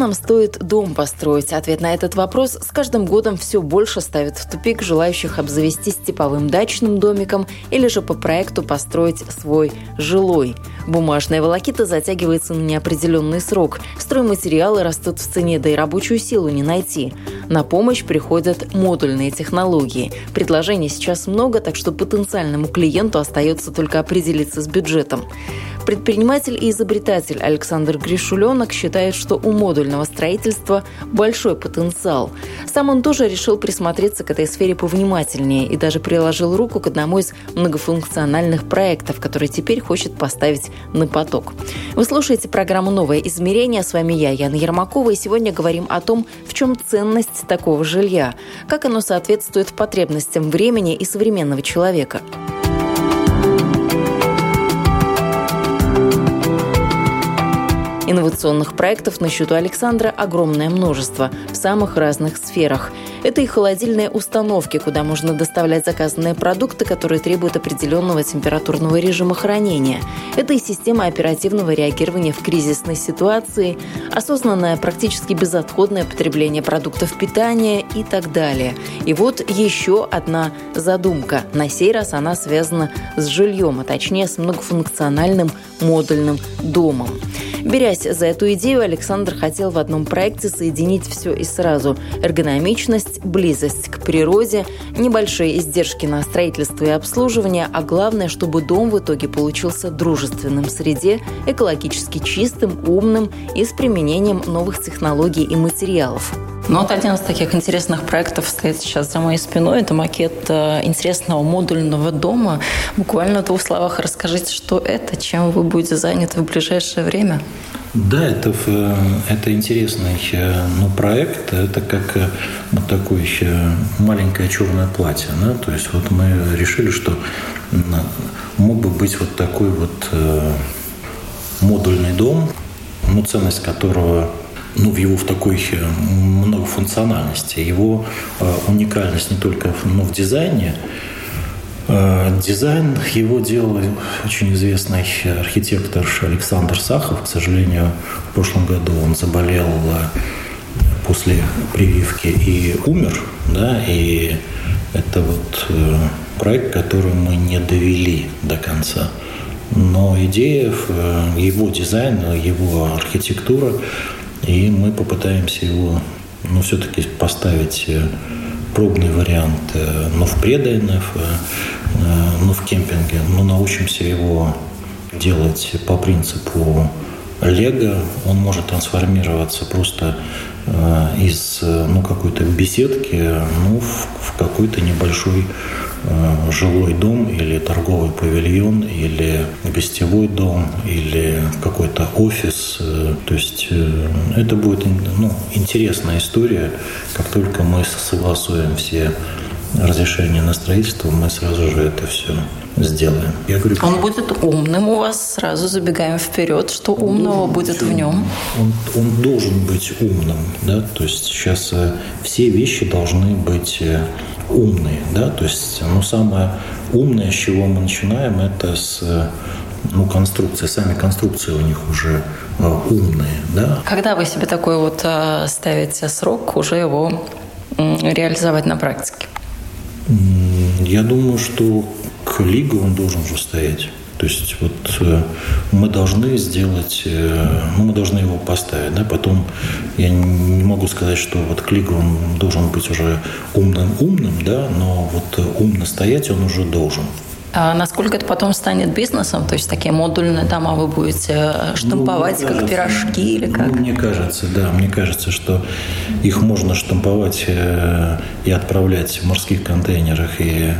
Нам стоит дом построить? Ответ на этот вопрос с каждым годом все больше ставит в тупик желающих обзавестись типовым дачным домиком или же по проекту построить свой жилой. Бумажная волокита затягивается на неопределенный срок. Стройматериалы растут в цене, да и рабочую силу не найти. На помощь приходят модульные технологии. Предложений сейчас много, так что потенциальному клиенту остается только определиться с бюджетом. Предприниматель и изобретатель Александр Гришуленок считает, что у модульного строительства большой потенциал. Сам он тоже решил присмотреться к этой сфере повнимательнее и даже приложил руку к одному из многофункциональных проектов, который теперь хочет поставить на поток. Вы слушаете программу «Новое измерение». С вами я, Яна Ермакова, и сегодня говорим о том, в чем ценность такого жилья, как оно соответствует потребностям времени и современного человека. Инновационных проектов на счету Александра огромное множество в самых разных сферах. Это и холодильные установки, куда можно доставлять заказанные продукты, которые требуют определенного температурного режима хранения. Это и система оперативного реагирования в кризисной ситуации, осознанное практически безотходное потребление продуктов питания и так далее. И вот еще одна задумка. На сей раз она связана с жильем, а точнее с многофункциональным модульным домом. Берясь за эту идею, Александр хотел в одном проекте соединить все и сразу. Эргономичность, близость к природе, небольшие издержки на строительство и обслуживание, а главное, чтобы дом в итоге получился дружественным среде, экологически чистым, умным и с применением новых технологий и материалов. Ну, вот один из таких интересных проектов стоит сейчас за моей спиной. Это макет э, интересного модульного дома. Буквально в двух словах расскажите, что это, чем вы будете заняты в ближайшее время. Да, это, э, это интересный э, ну, проект. Это как вот такое маленькое черное платье. Да? То есть вот мы решили, что мог бы быть вот такой вот модульный дом, ну, ценность которого ну, в его в такой э, многофункциональности. Его э, уникальность не только ну, в дизайне, э, Дизайн его делал очень известный архитектор Александр Сахов. К сожалению, в прошлом году он заболел после прививки и умер. Да, и это вот проект, который мы не довели до конца. Но идея, его дизайн, его архитектура и мы попытаемся его, ну, все-таки поставить э, пробный вариант, э, ну, в пред-ДНФ, э, ну, в кемпинге, но научимся его делать по принципу Лего, он может трансформироваться просто из ну, какой-то беседки ну, в, какой-то небольшой Э, жилой дом или торговый павильон или гостевой дом или какой-то офис. Э, то есть э, это будет ну, интересная история. Как только мы согласуем все разрешения на строительство, мы сразу же это все сделаем. Я говорю, он будет умным у вас, сразу забегаем вперед, что умного будет в нем. Он, он должен быть умным, да, то есть сейчас все вещи должны быть умные, да, то есть, ну, самое умное, с чего мы начинаем, это с ну, конструкции, сами конструкции у них уже э, умные, да. Когда вы себе такой вот э, ставите срок, уже его реализовать на практике? Я думаю, что к лигу он должен уже стоять. То есть вот э, мы должны сделать, э, ну, мы должны его поставить, да, потом я не могу сказать, что вот клик он должен быть уже умным-умным, да, но вот умно стоять он уже должен. А насколько это потом станет бизнесом? То есть такие модульные дома вы будете э, штамповать ну, как кажется, пирожки или как? Ну, мне кажется, да, мне кажется, что их можно штамповать э, и отправлять в морских контейнерах и,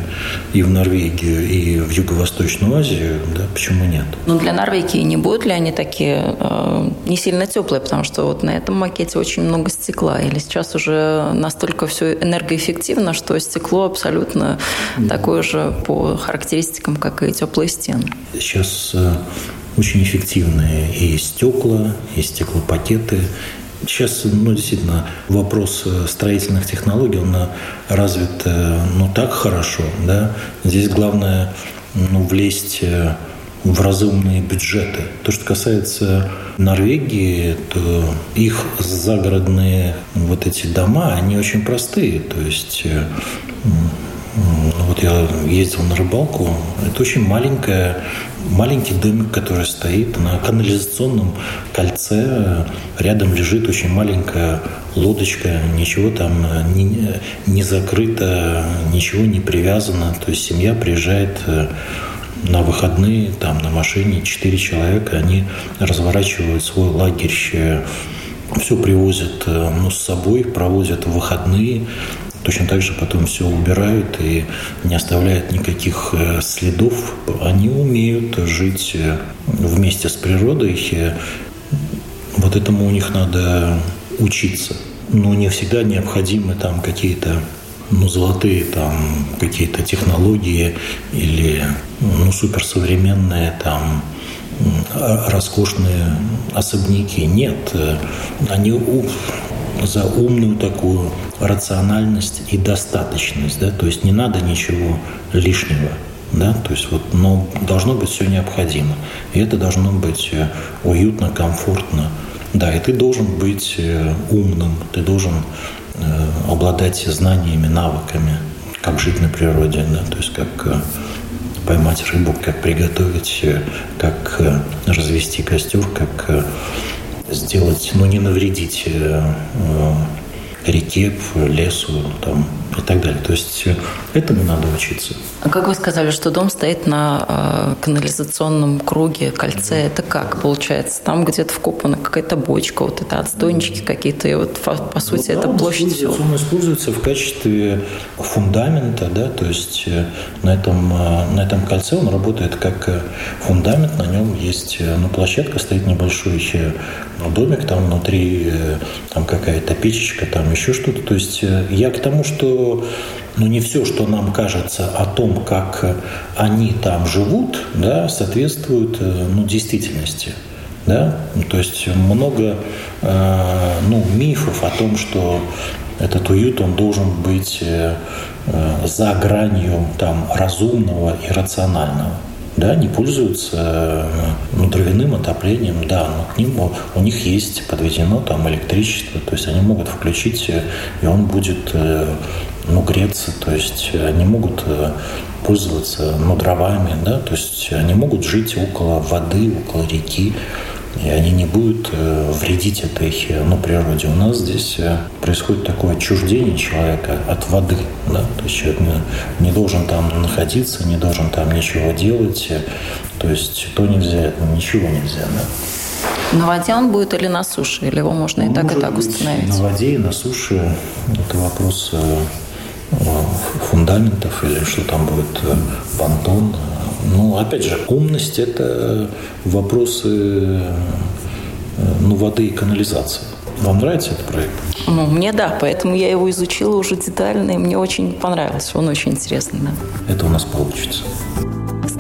и в Норвегию, и в Юго-Восточную Азию, да, почему нет? Ну, для Норвегии не будут ли они такие э, не сильно теплые, потому что вот на этом макете очень много стекла, или сейчас уже настолько все энергоэффективно, что стекло абсолютно да. такое же по характеристикам характеристикам, как и теплые стены. Сейчас э, очень эффективные и стекла, и стеклопакеты. Сейчас, ну, действительно, вопрос э, строительных технологий, он э, развит, ну, так хорошо, да. Здесь главное, ну, влезть в разумные бюджеты. То, что касается Норвегии, то их загородные вот эти дома, они очень простые. То есть вот я ездил на рыбалку. Это очень маленькая, маленький домик, который стоит на канализационном кольце. Рядом лежит очень маленькая лодочка. Ничего там не, не закрыто, ничего не привязано. То есть семья приезжает э, на выходные, там на машине четыре человека, они разворачивают свой лагерь, все привозят э, ну, с собой, проводят выходные, точно так же потом все убирают и не оставляют никаких э, следов. Они умеют жить э, вместе с природой. Вот этому у них надо учиться. Но не всегда необходимы там какие-то ну, золотые там какие-то технологии или ну, суперсовременные там роскошные особняки. Нет, они за умную такую рациональность и достаточность, да, то есть не надо ничего лишнего, да, то есть вот, но должно быть все необходимо, и это должно быть э, уютно, комфортно, да, и ты должен быть э, умным, ты должен э, обладать знаниями, навыками, как жить на природе, да, то есть как поймать рыбу, как приготовить, как развести костер, как сделать, ну, не навредить э, э, реке, лесу там, и так далее. То есть э, этому надо учиться. А как вы сказали, что дом стоит на э, канализационном круге, кольце, mm-hmm. это как получается? Там где-то вкопана какая-то бочка, вот это отстойнички mm-hmm. какие-то, и вот по, по сути ну, это площадь всего. Он используется в качестве фундамента, да, то есть на этом, на этом кольце он работает как фундамент, на нем есть, ну, площадка, стоит небольшой домик, там внутри там какая-то печечка, там еще что-то. То есть я к тому, что ну, не все, что нам кажется о том, как они там живут, да, соответствует э, ну, действительности. Да? То есть много э, ну, мифов о том, что этот уют он должен быть э, за гранью там, разумного и рационального да, не пользуются ну, дровяным отоплением, да, но к ним у них есть подведено там электричество, то есть они могут включить, и он будет ну, греться, то есть они могут э, пользоваться ну, дровами, да, то есть они могут жить около воды, около реки, и они не будут э, вредить этой ну, природе. У нас здесь э, происходит такое отчуждение человека от воды. Да? То есть человек не, не должен там находиться, не должен там ничего делать. То есть то нельзя, ничего нельзя. Да? На воде он будет или на суше? Или его можно и так, и так установить? На воде и на суше. Это вопрос фундаментов или что там будет э, понтон. Ну, опять же, умность – это вопросы э, ну, воды и канализации. Вам нравится этот проект? Ну, мне да, поэтому я его изучила уже детально, и мне очень понравился. Он очень интересный, да. Это у нас получится.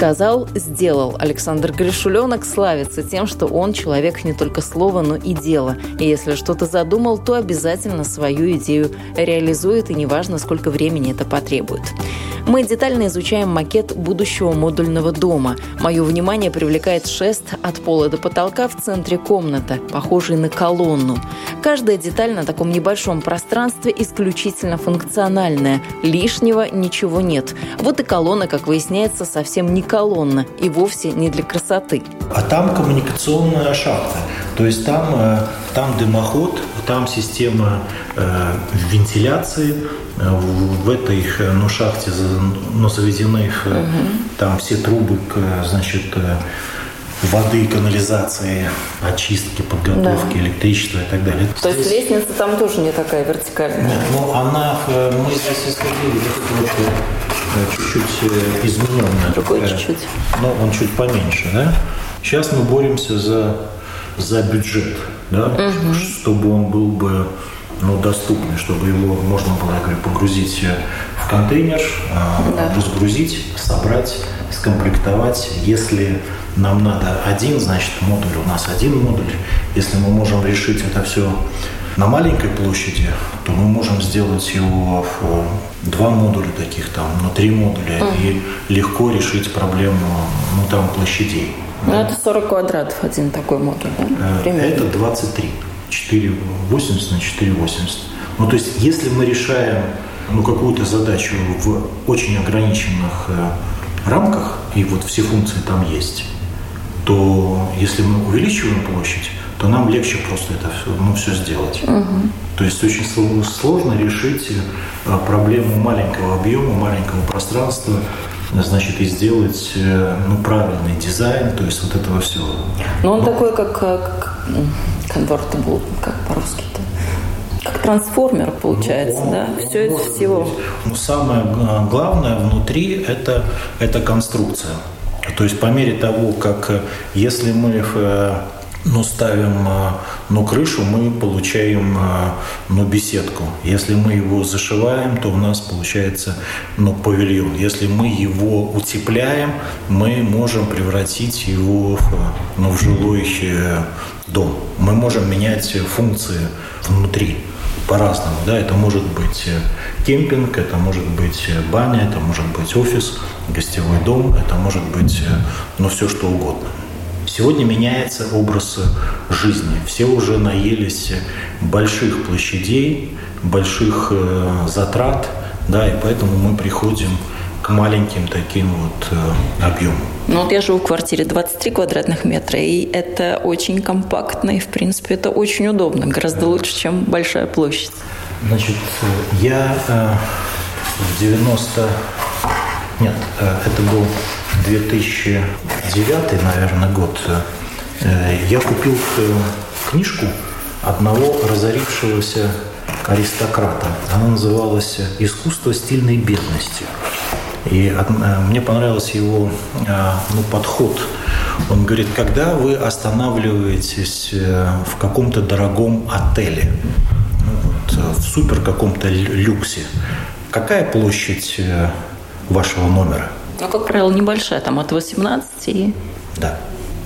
Сказал, сделал. Александр Гришуленок славится тем, что он человек не только слова, но и дела. И если что-то задумал, то обязательно свою идею реализует, и неважно, сколько времени это потребует. Мы детально изучаем макет будущего модульного дома. Мое внимание привлекает шест от пола до потолка в центре комнаты, похожий на колонну. Каждая деталь на таком небольшом пространстве исключительно функциональная. Лишнего ничего нет. Вот и колонна, как выясняется, совсем не колонна и вовсе не для красоты. А там коммуникационная шахта. То есть там, э, там дымоход, там система э, вентиляции. Э, в этой ну, шахте ну, заведены угу. там все трубы, значит, воды, канализации, очистки, подготовки, да. электричества и так далее. То есть лестница там тоже не такая вертикальная? Нет, ну она, мы здесь исходили вот, вот чуть-чуть измененная. Другой чуть-чуть. Но он чуть поменьше, да? Сейчас мы боремся за, за бюджет, да, угу. чтобы он был бы ну, доступный, чтобы его можно было, я говорю, погрузить в контейнер, да. разгрузить, собрать, скомплектовать. Если нам надо один, значит, модуль у нас один модуль. Если мы можем решить это все на маленькой площади, то мы можем сделать его в два модуля таких, там, на три модуля, угу. и легко решить проблему ну, там, площадей. Ну, это 40 квадратов один такой модуль, да? Э, Примерно. Это 23. 4,80 на 4,80. Ну, то есть, если мы решаем ну, какую-то задачу в очень ограниченных э, рамках, и вот все функции там есть, то если мы увеличиваем площадь, то нам легче просто это все, ну, все сделать. Угу. То есть очень сложно решить э, проблему маленького объема, маленького пространства значит, и сделать э, ну, правильный дизайн, то есть вот этого всего. Ну, он Но... такой, как, как convertible, как по-русски-то? Как трансформер получается, ну, да? Все из всего. Быть. Ну, самое главное внутри это, это конструкция. То есть по мере того, как э, если мы э, ну, ставим э, ну, крышу, мы получаем ну, беседку. Если мы его зашиваем, то у нас получается ну, павильон. Если мы его утепляем, мы можем превратить его ну, в жилой дом. Мы можем менять функции внутри по-разному. Да? Это может быть кемпинг, это может быть баня, это может быть офис, гостевой дом, это может быть ну, все что угодно. Сегодня меняется образ жизни. Все уже наелись больших площадей, больших э, затрат, да, и поэтому мы приходим к маленьким таким вот э, объемам. Ну вот я живу в квартире 23 квадратных метра, и это очень компактно, и в принципе это очень удобно, гораздо лучше, чем большая площадь. Значит, я э, в 90... Нет, э, это был 2009, наверное, год, э, я купил э, книжку одного разорившегося аристократа. Она называлась «Искусство стильной бедности». И э, мне понравился его ну, подход. Он говорит, когда вы останавливаетесь в каком-то дорогом отеле, вот, в супер каком-то люксе, какая площадь вашего номера – ну, как правило, небольшая, там от 18 и... Да,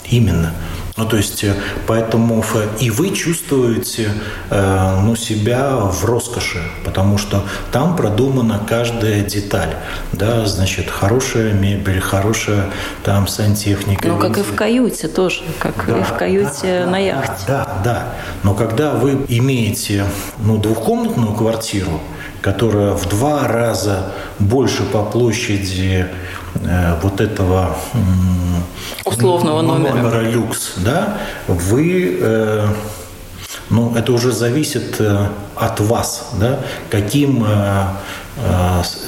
именно. Ну, то есть, э, поэтому и вы чувствуете э, ну, себя в роскоши, потому что там продумана каждая деталь. Да, значит, хорошая мебель, хорошая там сантехника. Ну, как и в каюте тоже, как да, и в каюте да, на яхте. Да, да, да. Но когда вы имеете ну, двухкомнатную квартиру, которая в два раза больше по площади Э, вот этого условного номера. номера люкс, да, вы э, ну, это уже зависит э, от вас, да, каким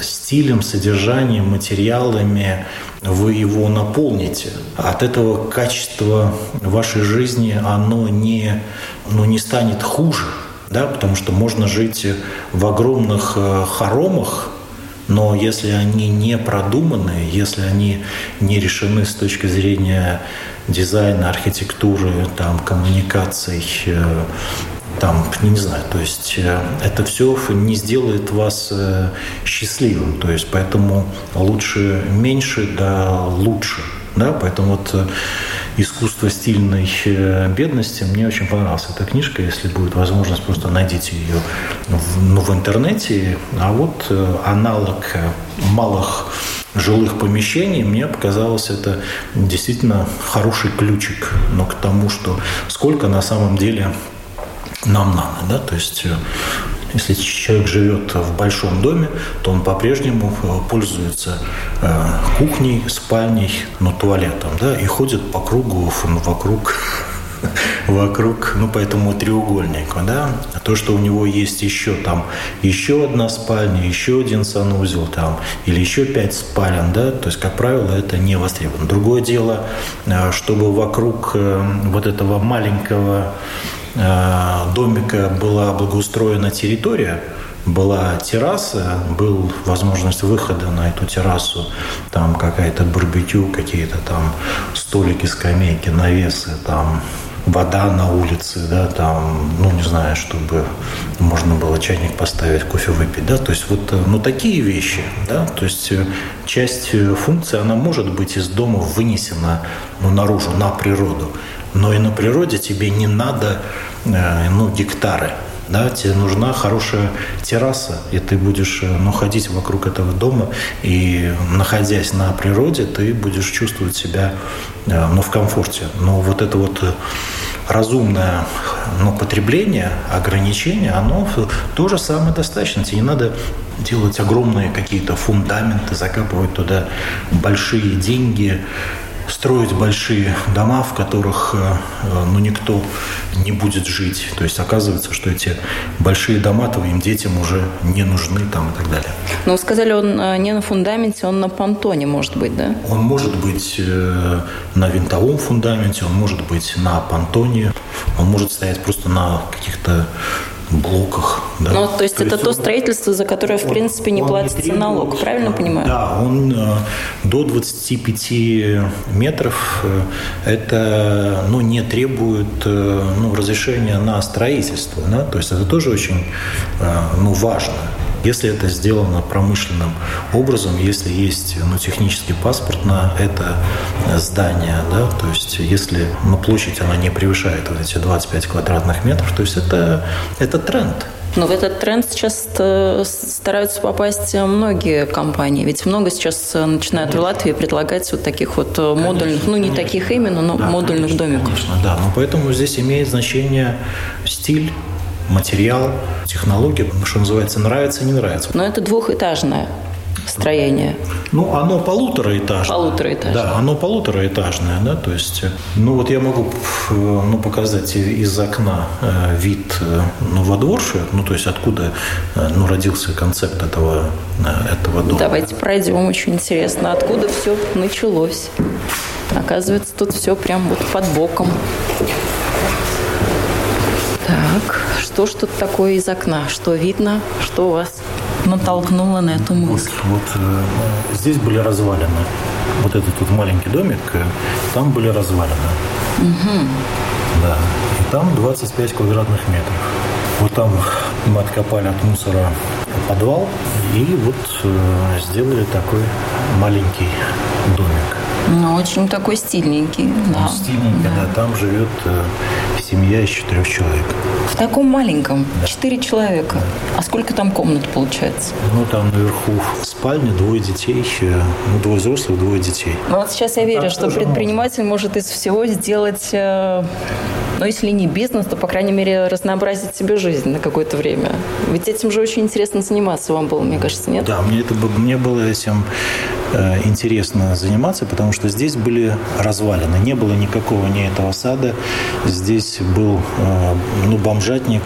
стилем, содержанием, материалами вы его наполните. От этого качество вашей жизни, оно не, ну, не станет хуже, да, потому что можно жить в огромных хоромах, но если они не продуманы, если они не решены с точки зрения дизайна, архитектуры, там, коммуникаций, э, там, не знаю, то есть э, это все не сделает вас э, счастливым, то есть поэтому лучше меньше, да лучше, да, поэтому вот искусство стильной э, бедности. Мне очень понравилась эта книжка. Если будет возможность, просто найдите ее в, ну, в интернете. А вот э, аналог э, малых жилых помещений, мне показалось это действительно хороший ключик но к тому, что сколько на самом деле нам надо. Да? То есть Если человек живет в большом доме, то он по-прежнему э, пользуется э, кухней, спальней, ну, туалетом, да, и ходит по кругу, ну, вокруг вокруг, ну, по этому треугольнику, да, то, что у него есть еще там, еще одна спальня, еще один санузел там, или еще пять спален, да, то есть, как правило, это не востребовано. Другое дело, э, чтобы вокруг вот этого маленького домика была благоустроена территория, была терраса, был возможность выхода на эту террасу, там какая-то барбекю, какие-то там столики, скамейки, навесы, там вода на улице, да, там, ну, не знаю, чтобы можно было чайник поставить, кофе выпить, да, то есть вот, э, ну, такие вещи, да, то есть э, часть э, функции, она может быть из дома вынесена, ну, наружу, на природу, но и на природе тебе не надо, ну, гектары, да, тебе нужна хорошая терраса, и ты будешь ну, ходить вокруг этого дома, и находясь на природе, ты будешь чувствовать себя ну, в комфорте. Но вот это вот разумное ну, потребление, ограничение, оно тоже самое достаточно. Тебе не надо делать огромные какие-то фундаменты, закапывать туда большие деньги, строить большие дома, в которых э, ну, никто не будет жить. То есть оказывается, что эти большие дома твоим детям уже не нужны там и так далее. Но вы сказали, он э, не на фундаменте, он на понтоне может быть, да? Он может быть э, на винтовом фундаменте, он может быть на понтоне, он может стоять просто на каких-то блоках. Да. Ну, то есть то это то строительство, за которое, в он, принципе, не платится не налог, правильно понимаю? Да, он э, до 25 метров э, это ну, не требует э, ну, разрешения на строительство. Да? То есть это тоже очень ну, важно. Если это сделано промышленным образом, если есть ну, технический паспорт на это здание, да, то есть если ну, площадь она не превышает вот эти 25 квадратных метров, то есть это, это тренд. Но в этот тренд сейчас э, стараются попасть многие компании. Ведь много сейчас э, начинают в Латвии предлагать вот таких вот э, модульных, ну не таких именно, но да, модульных конечно, домиков. Конечно, да. Но поэтому здесь имеет значение стиль материал, технология, что называется, нравится, не нравится. Но это двухэтажное строение? Ну, оно полутораэтажное. Полутораэтажное. Да, оно полутораэтажное, да, то есть, ну, вот я могу, ну, показать из окна э, вид, э, ну, во двор, ну, то есть, откуда, э, ну, родился концепт этого, этого дома. Давайте пройдем, очень интересно, откуда все началось. Оказывается, тут все прям вот под боком. Так, что ж тут такое из окна? Что видно? Что у вас натолкнуло на эту мысль? Вот, вот э, здесь были развалины. Вот этот вот маленький домик, э, там были развалины. Угу. Да. И там 25 квадратных метров. Вот там мы откопали от мусора подвал и вот э, сделали такой маленький домик. Ну, очень такой стильненький, да. Стильненький, да. да. Там живет э, семья из четырех человек. В таком маленьком? Да. Четыре человека. А сколько там комнат получается? Ну, там наверху в спальне двое детей, ну, двое взрослых, двое детей. Ну, вот сейчас я верю, так что предприниматель можно. может из всего сделать э, но если не бизнес, то, по крайней мере, разнообразить себе жизнь на какое-то время. Ведь этим же очень интересно заниматься вам было, мне кажется, нет? Да, мне, это, мне было этим интересно заниматься, потому что здесь были развалины. Не было никакого ни этого сада. Здесь был э, ну, бомжатник.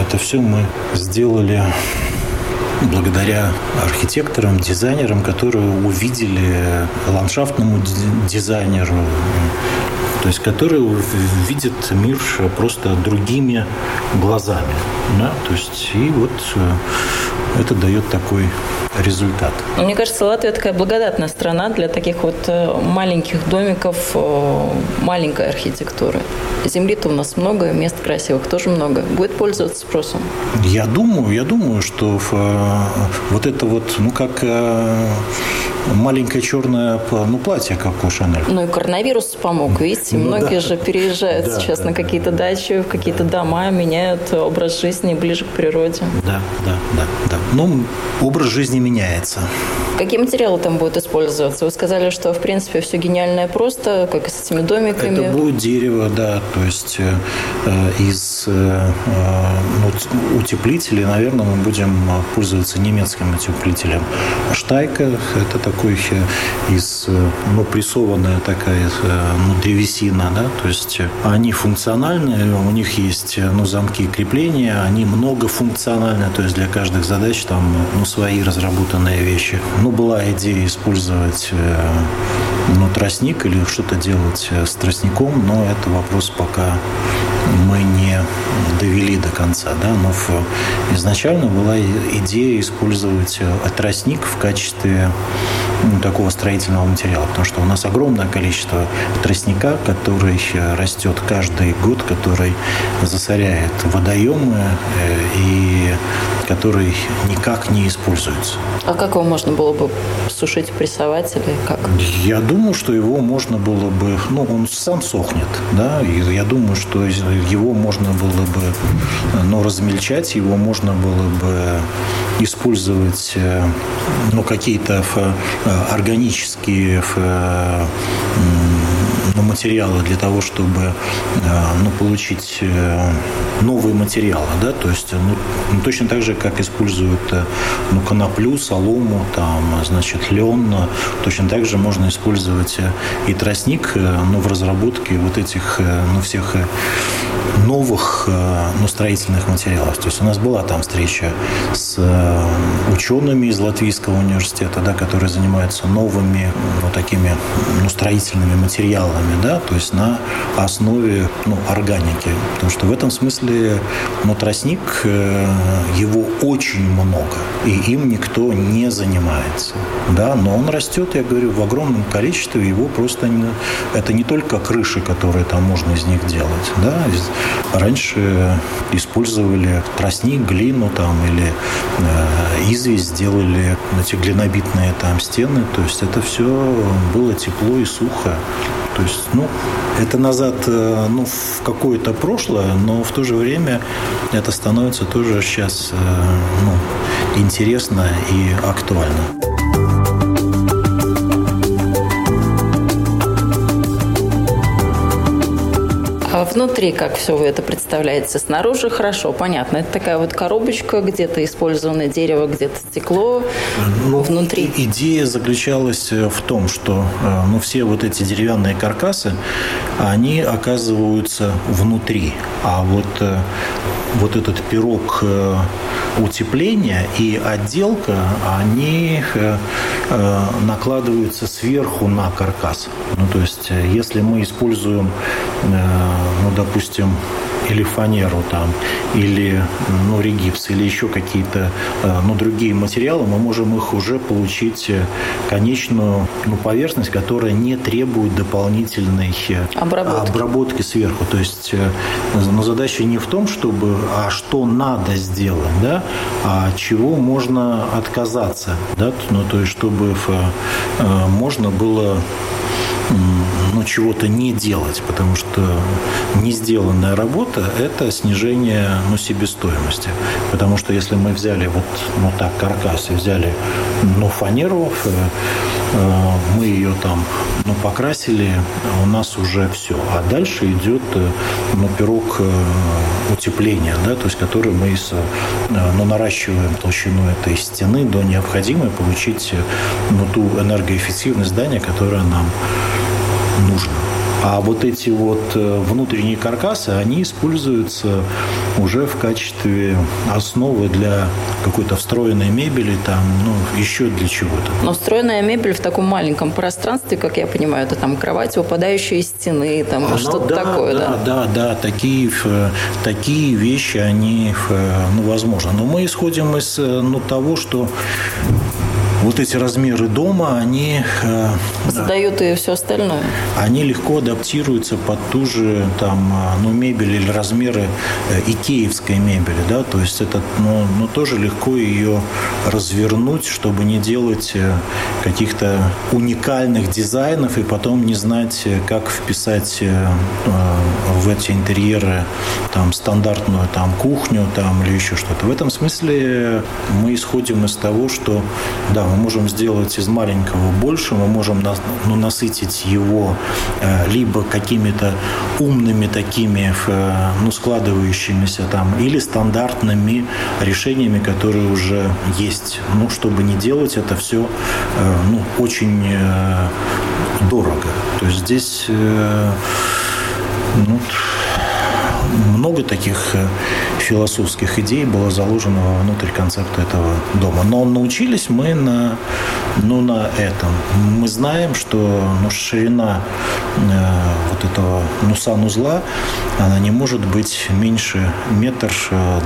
Это все мы сделали благодаря архитекторам, дизайнерам, которые увидели ландшафтному дизайнеру, то есть которые видят мир просто другими глазами. Да? То есть и вот э, это дает такой результат. Мне кажется, Латвия такая благодатная страна для таких вот э, маленьких домиков, э, маленькой архитектуры. Земли-то у нас много, мест красивых тоже много. Будет пользоваться спросом? Я думаю, я думаю, что вот это вот, ну как маленькое черное ну, платье, как у Шанель. Ну и коронавирус помог, видите, ну, многие да. же переезжают да, сейчас да, на какие-то да. дачи, в какие-то дома, меняют образ жизни ближе к природе. Да, да, да, да. Ну, образ жизни меняется. Какие материалы там будут использоваться? Вы сказали, что, в принципе, все гениальное просто, как и с этими домиками. Это будет дерево, да, то есть э, из э, ну, утеплителей, наверное, мы будем пользоваться немецким утеплителем. Штайка – это такой э, из, э, ну, прессованная такая э, ну, древесина, да, то есть они функциональные, у них есть, ну, замки крепления, они многофункциональны, то есть для каждых задач там, ну, свои разработанные вещи. Ну, была идея использовать ну, тростник или что-то делать с тростником, но это вопрос пока мы не довели до конца. Да? Но в, изначально была идея использовать тростник в качестве ну, такого строительного материала, потому что у нас огромное количество тростника, который растет каждый год, который засоряет водоемы э, и который никак не используется. А как его можно было бы сушить, прессовать или как? Я думаю, что его можно было бы, ну, он сам сохнет, да, и я думаю, что его можно было бы, ну, размельчать, его можно было бы использовать, э, ну, какие-то э, органические э, ну, материалы для того, чтобы ну, получить новые материалы, да, то есть ну, ну, точно так же, как используют ну, коноплю, солому, там, значит, лен, точно так же можно использовать и тростник, но в разработке вот этих, ну, всех новых ну, строительных материалов. То есть у нас была там встреча с учеными из Латвийского университета, да, которые занимаются новыми ну, такими ну, строительными материалами, да, то есть на основе ну, органики. Потому что в этом смысле ну, тростник, э, его очень много, и им никто не занимается. Да, но он растет, я говорю, в огромном количестве, его просто не, это не только крыши, которые там можно из них делать. Да. Раньше использовали тростник, глину там, или э, известь, сделали эти глинобитные там стены, то есть это все было тепло и сухо. То есть, ну, это назад, э, ну, в какое-то прошлое, но в то же время это становится тоже сейчас, э, ну, интересно и актуально. Внутри как все вы это представляете? Снаружи хорошо, понятно. Это такая вот коробочка, где-то использованное дерево, где-то стекло. Ну, внутри. Идея заключалась э, в том, что э, ну, все вот эти деревянные каркасы, они оказываются внутри. А вот, э, вот этот пирог утепления и отделка, они накладываются сверху на каркас. Ну, то есть, если мы используем ну, допустим, или фанеру там, или ну, регипс, или еще какие-то э, ну, другие материалы, мы можем их уже получить э, конечную ну, поверхность, которая не требует дополнительной э, обработки, обработки сверху. То есть но задача не в том, чтобы, а что надо сделать, да, а чего можно отказаться, да, ну, то есть чтобы можно было ну, чего-то не делать, потому что не сделанная работа – это снижение ну, себестоимости. Потому что если мы взяли вот ну, так каркас и взяли ну, фанеру, мы ее там ну, покрасили, у нас уже все. А дальше идет э, ну, пирог утепления, да, то есть который мы ну, наращиваем толщину этой стены до необходимой получить ну, ту энергоэффективность здания, которая нам нужно. А вот эти вот э, внутренние каркасы, они используются уже в качестве основы для какой-то встроенной мебели, там, ну, еще для чего-то. Но встроенная мебель в таком маленьком пространстве, как я понимаю, это там кровать, выпадающая из стены, там а, что-то да, такое, да? Да, да, да, такие, такие вещи, они, ну, возможно. Но мы исходим из ну, того, что вот эти размеры дома, они... Э, Задают и все остальное. Они легко адаптируются под ту же там, э, ну, мебель или размеры э, икеевской мебели, да, то есть это, ну, ну, тоже легко ее развернуть, чтобы не делать каких-то уникальных дизайнов и потом не знать, как вписать в эти интерьеры там стандартную там кухню там или еще что-то. В этом смысле мы исходим из того, что да, мы можем сделать из маленького больше, мы можем ну, насытить его э, либо какими-то умными такими, э, ну, складывающимися там, или стандартными решениями, которые уже есть. Ну, чтобы не делать это все, э, ну, очень дорого. То есть здесь ну, много таких философских идей было заложено внутрь концепта этого дома. Но научились мы на, ну, на этом. Мы знаем, что ну, ширина э, вот этого ну, санузла, она не может быть меньше метр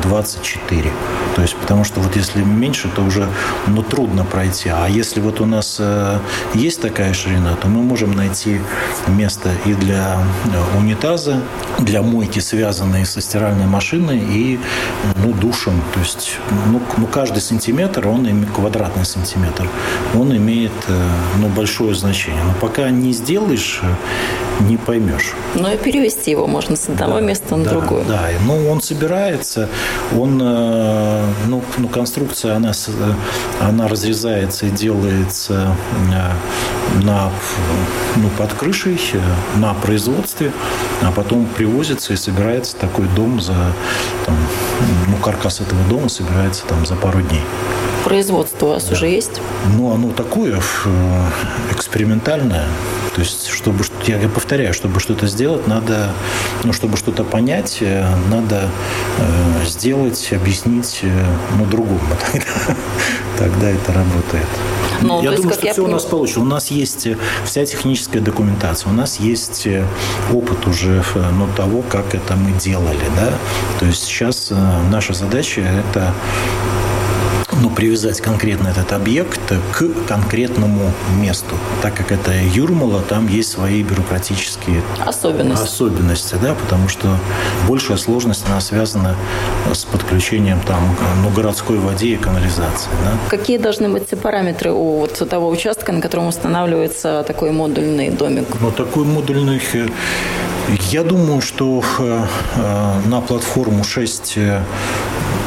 двадцать четыре. То есть, потому что вот если меньше, то уже ну, трудно пройти. А если вот у нас э, есть такая ширина, то мы можем найти место и для э, унитаза, для мойки, связанной со стиральной машиной, и ну, душем. То есть ну, ну, каждый сантиметр, он квадратный сантиметр, он имеет э, ну, большое значение. Но пока не сделаешь, э, не поймешь. Ну и перевести его можно с одного да, места на да, другое. Да, ну он собирается, он, э, ну, ну конструкция, она, она разрезается и делается на, ну, под крышей, на производстве, а потом привозится и собирается такой дом за там, ну, каркас этого дома собирается там за пару дней. Производство у вас да. уже есть? Ну, оно такое э, экспериментальное. То есть, чтобы, я повторяю, чтобы что-то сделать, надо, ну, чтобы что-то понять, э, надо э, сделать, объяснить, э, ну, другому. Тогда, тогда это работает. Ну, я думаю, есть, что все я у нас получится. У нас есть вся техническая документация, у нас есть опыт уже ну, того, как это мы делали. Да? То есть сейчас наша задача – это ну, привязать конкретно этот объект к конкретному месту. Так как это Юрмала, там есть свои бюрократические особенности. особенности, да, потому что большая сложность, она связана с подключением там, ну, городской воде и канализации. Да. Какие должны быть параметры у вот того участка, на котором устанавливается такой модульный домик? Ну, такой модульный э, я думаю, что э, э, на платформу 6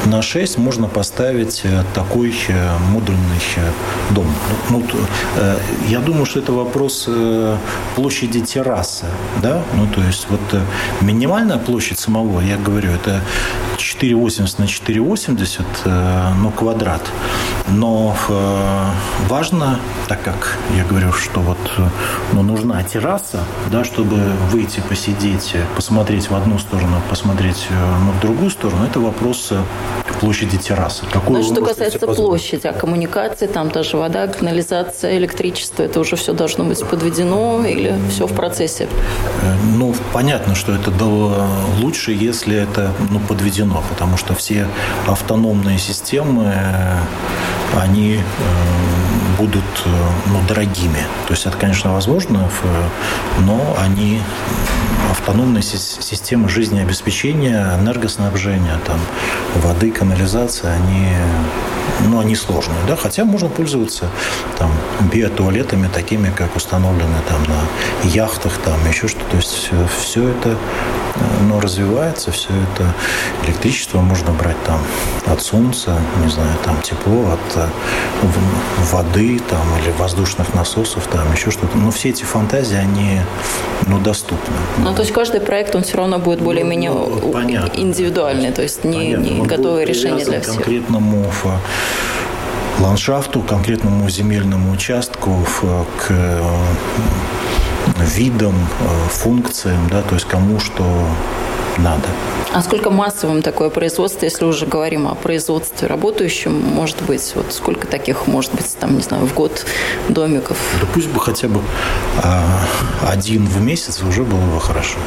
на 6 можно поставить э, такой э, модульный э, дом. Ну, я думаю, что это вопрос площади террасы. Да? Ну, то есть вот минимальная площадь самого, я говорю, это 4,80 на 4,80 ну, квадрат. Но важно, так как я говорю, что вот ну, нужна терраса, да, чтобы выйти посидеть, посмотреть в одну сторону, посмотреть ну, в другую сторону, это вопрос площади террасы. Какую ну, что касается площади, а коммуникации, там даже вода, канализация, электричество, это уже все должно быть подведено или все в процессе? Э, ну, понятно, что это лучше, если это ну, подведено, потому что все автономные системы, э, они э, будут ну, дорогими. То есть это, конечно, возможно, но они автономные системы жизнеобеспечения, энергоснабжения, там, воды, канализации, они, ну, они сложные. Да? Хотя можно пользоваться там, биотуалетами, такими, как установлены там, на яхтах, там, еще что-то. То есть все это ну, развивается, все это электричество можно брать там от солнца, не знаю, там тепло, от э, воды там, или воздушных насосов, там еще что-то. Но все эти фантазии, они ну, доступны. Ну, то есть каждый проект, он все равно будет более-менее ну, понятно, индивидуальный, то есть не, не готовое решение для всех. конкретному ландшафту, конкретному земельному участку, к видам, э, функциям, да, то есть кому что надо. А сколько массовым такое производство, если уже говорим о производстве работающем, может быть? Вот сколько таких может быть, там, не знаю, в год домиков? Да пусть бы хотя бы а, один в месяц уже было бы хорошо.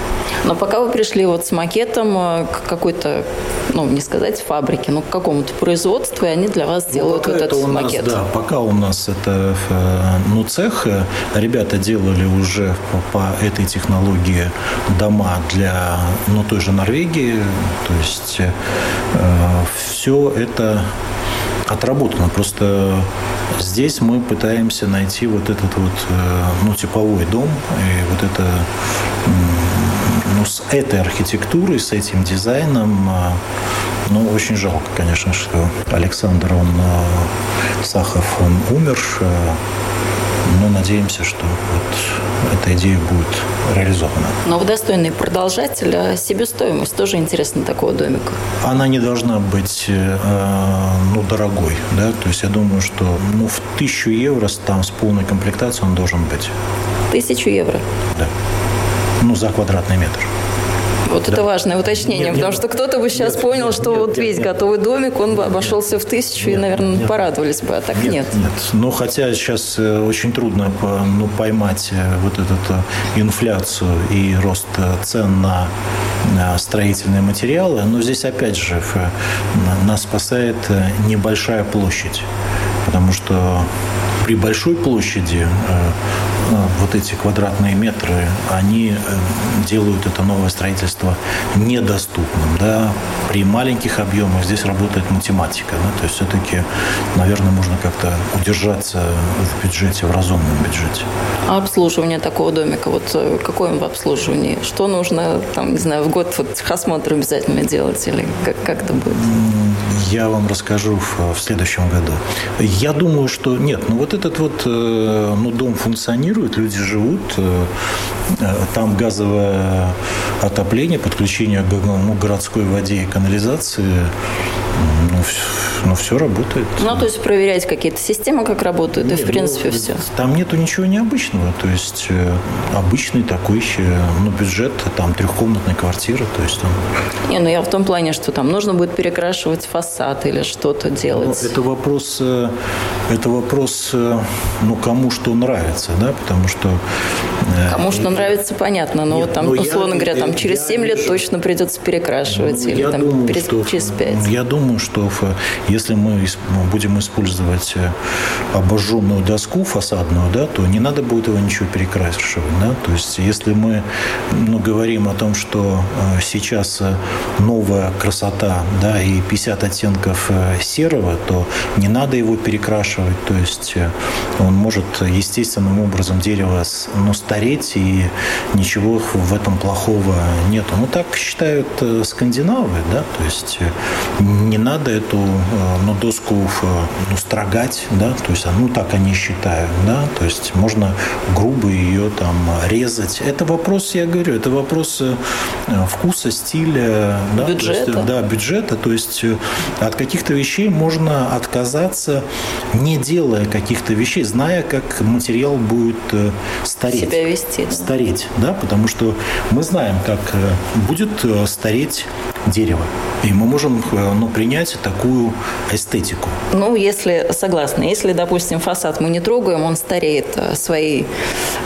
Но пока вы пришли вот с макетом э, к какой-то, ну, не сказать фабрике, но к какому-то производству, и они для вас ну, делают ну, вот этот нас, макет. Да, пока у нас это, э, ну, цех, э, ребята делали уже по, по этой технологии дома для, ну, той же Норвегии, то есть э, все это отработано. Просто здесь мы пытаемся найти вот этот вот э, ну, типовой дом и вот это ну, с этой архитектурой, с этим дизайном, э, Ну, очень жалко, конечно, что Александр, он, Сахов, он умер. Но надеемся, что вот эта идея будет реализована. Но в достойный продолжатель а себестоимость тоже интересна такого домика. Она не должна быть э, ну, дорогой. Да? То есть я думаю, что ну, в тысячу евро там с полной комплектацией он должен быть. Тысячу евро? Да. Ну, за квадратный метр. Вот да. это важное уточнение, нет, потому нет, что кто-то бы сейчас нет, понял, нет, что нет, вот нет, весь нет, готовый домик, он бы обошелся в тысячу, нет, и, наверное, нет, порадовались бы, а так нет. Нет, нет. Ну, хотя сейчас э, очень трудно ну, поймать э, вот эту э, инфляцию и рост цен на строительные материалы, но здесь, опять же, нас спасает небольшая площадь, потому что при большой площади вот эти квадратные метры, они э, делают это новое строительство недоступным. Да? При маленьких объемах здесь работает математика. Да? То есть все-таки, наверное, можно как-то удержаться в бюджете, в разумном бюджете. А обслуживание такого домика, вот э, какое в обслуживании? Что нужно, там, не знаю, в год вот осмотр обязательно делать или как, как это будет? Я вам расскажу в, в следующем году. Я думаю, что нет, ну вот этот вот э, ну, дом функционирует, люди живут, э, э, там газовое отопление, подключение к ну, городской воде и канализации ну, ну, все работает. Ну, то есть проверять какие-то системы, как работают, Нет, и в принципе ну, все. Там нету ничего необычного. То есть э, обычный такой ну, бюджет там трехкомнатной квартиры. То есть он... Не, ну я в том плане, что там нужно будет перекрашивать фасад или что-то делать. Ну, это вопрос, э, это вопрос, э, ну, кому что нравится, да, потому что... Кому что нравится, понятно, но Нет, вот там, но условно я, говоря, там через 7 лет точно придется перекрашивать ну, или там думаю, что, через 5. Я думаю, что если мы будем использовать э, обожженную доску фасадную, да, то не надо будет его ничего перекрашивать. Да? То есть если мы ну, говорим о том, что э, сейчас э, новая красота да, и 50 оттенков серого, то не надо его перекрашивать. То есть он может естественным образом дерево ну, стареть, и ничего в этом плохого нету. Ну, так считают скандинавы, да, то есть не надо эту ну, доску ну, строгать, да, то есть, ну, так они считают, да, то есть можно грубо ее там резать. Это вопрос, я говорю, это вопрос э, вкуса, стиля, да, бюджета. есть, да, бюджета, то есть э, от каких-то вещей можно отказаться, не делая каких-то вещей, зная, как материал будет э, стареть. Себя вести. Да. Стареть, да, потому что мы знаем, как будет стареть дерево. И мы можем ну, принять такую эстетику. Ну, если согласна, если, допустим, фасад мы не трогаем, он стареет э, своей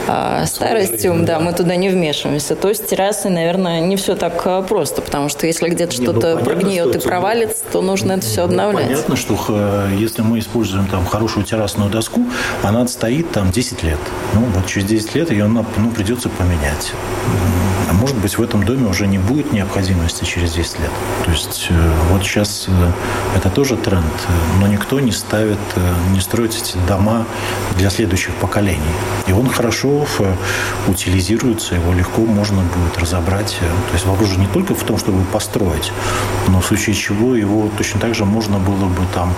а, старостью, да, да, мы туда не вмешиваемся, то с террасой, наверное, не все так э, просто, потому что если где-то ну, что-то ну, прогниет что и провалится, то нужно это все ну, обновлять. Понятно, что если мы используем там хорошую террасную доску, она стоит там 10 лет. Ну, вот через 10 лет ее ну, придется поменять. А может быть, в этом доме уже не будет необходимости через 10 лет. То есть э, вот сейчас это тоже тренд, но никто не ставит, э, не строит эти дома для следующих поколений. И он хорошо э, утилизируется, его легко можно будет разобрать. То есть вопрос же не только в том, чтобы построить, но в случае чего его точно так же можно было бы там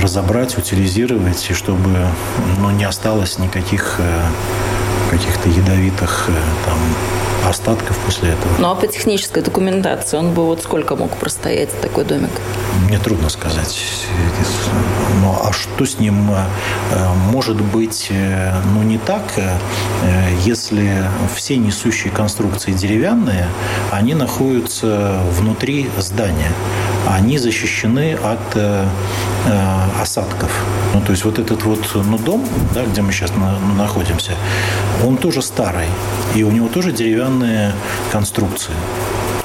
разобрать, утилизировать, и чтобы ну, не осталось никаких каких-то ядовитых там остатков после этого. Ну а по технической документации он бы вот сколько мог простоять такой домик? Мне трудно сказать. Ну а что с ним э, может быть, э, ну не так, э, если все несущие конструкции деревянные, они находятся внутри здания. Они защищены от осадков. Ну, то есть вот этот вот ну, дом, да, где мы сейчас на, ну, находимся, он тоже старый. И у него тоже деревянные конструкции.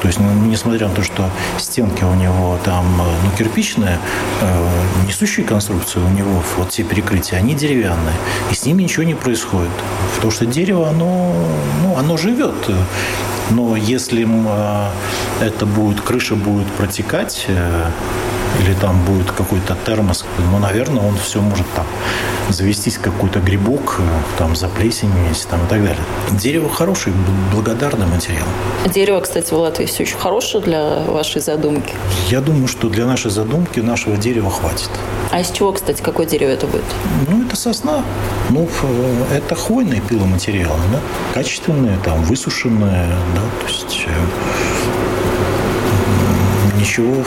То есть, ну, несмотря на то, что стенки у него там ну, кирпичные, э, несущие конструкции у него, вот все перекрытия, они деревянные. И с ними ничего не происходит. Потому что дерево, оно, ну, оно живет. Но если э, это будет, крыша будет протекать, э, или там будет какой-то термос, ну, наверное, он все может там завестись какой-то грибок, э, там заплесенить там, и так далее. Дерево хороший, благодарный материал. Дерево, кстати, в Латвии все еще хорошее для вашей задумки? Я думаю, что для нашей задумки нашего дерева хватит. А из чего, кстати, какое дерево это будет? Ну, это сосна. Ну, это хвойные пиломатериалы, да? Качественные, там, высушенные, да, то есть э, ничего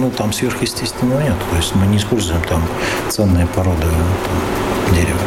ну, там сверхъестественного нет. То есть мы не используем там ценные породы там, дерева.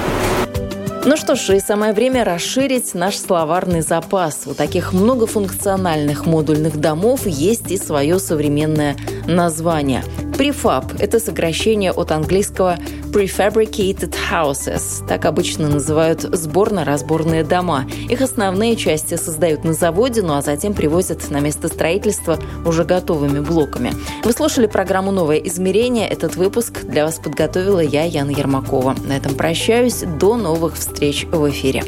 Ну что ж, и самое время расширить наш словарный запас. У таких многофункциональных модульных домов есть и свое современное название. Prefab – это сокращение от английского prefabricated houses. Так обычно называют сборно-разборные дома. Их основные части создают на заводе, ну а затем привозят на место строительства уже готовыми блоками. Вы слушали программу «Новое измерение». Этот выпуск для вас подготовила я, Яна Ермакова. На этом прощаюсь. До новых встреч в эфире.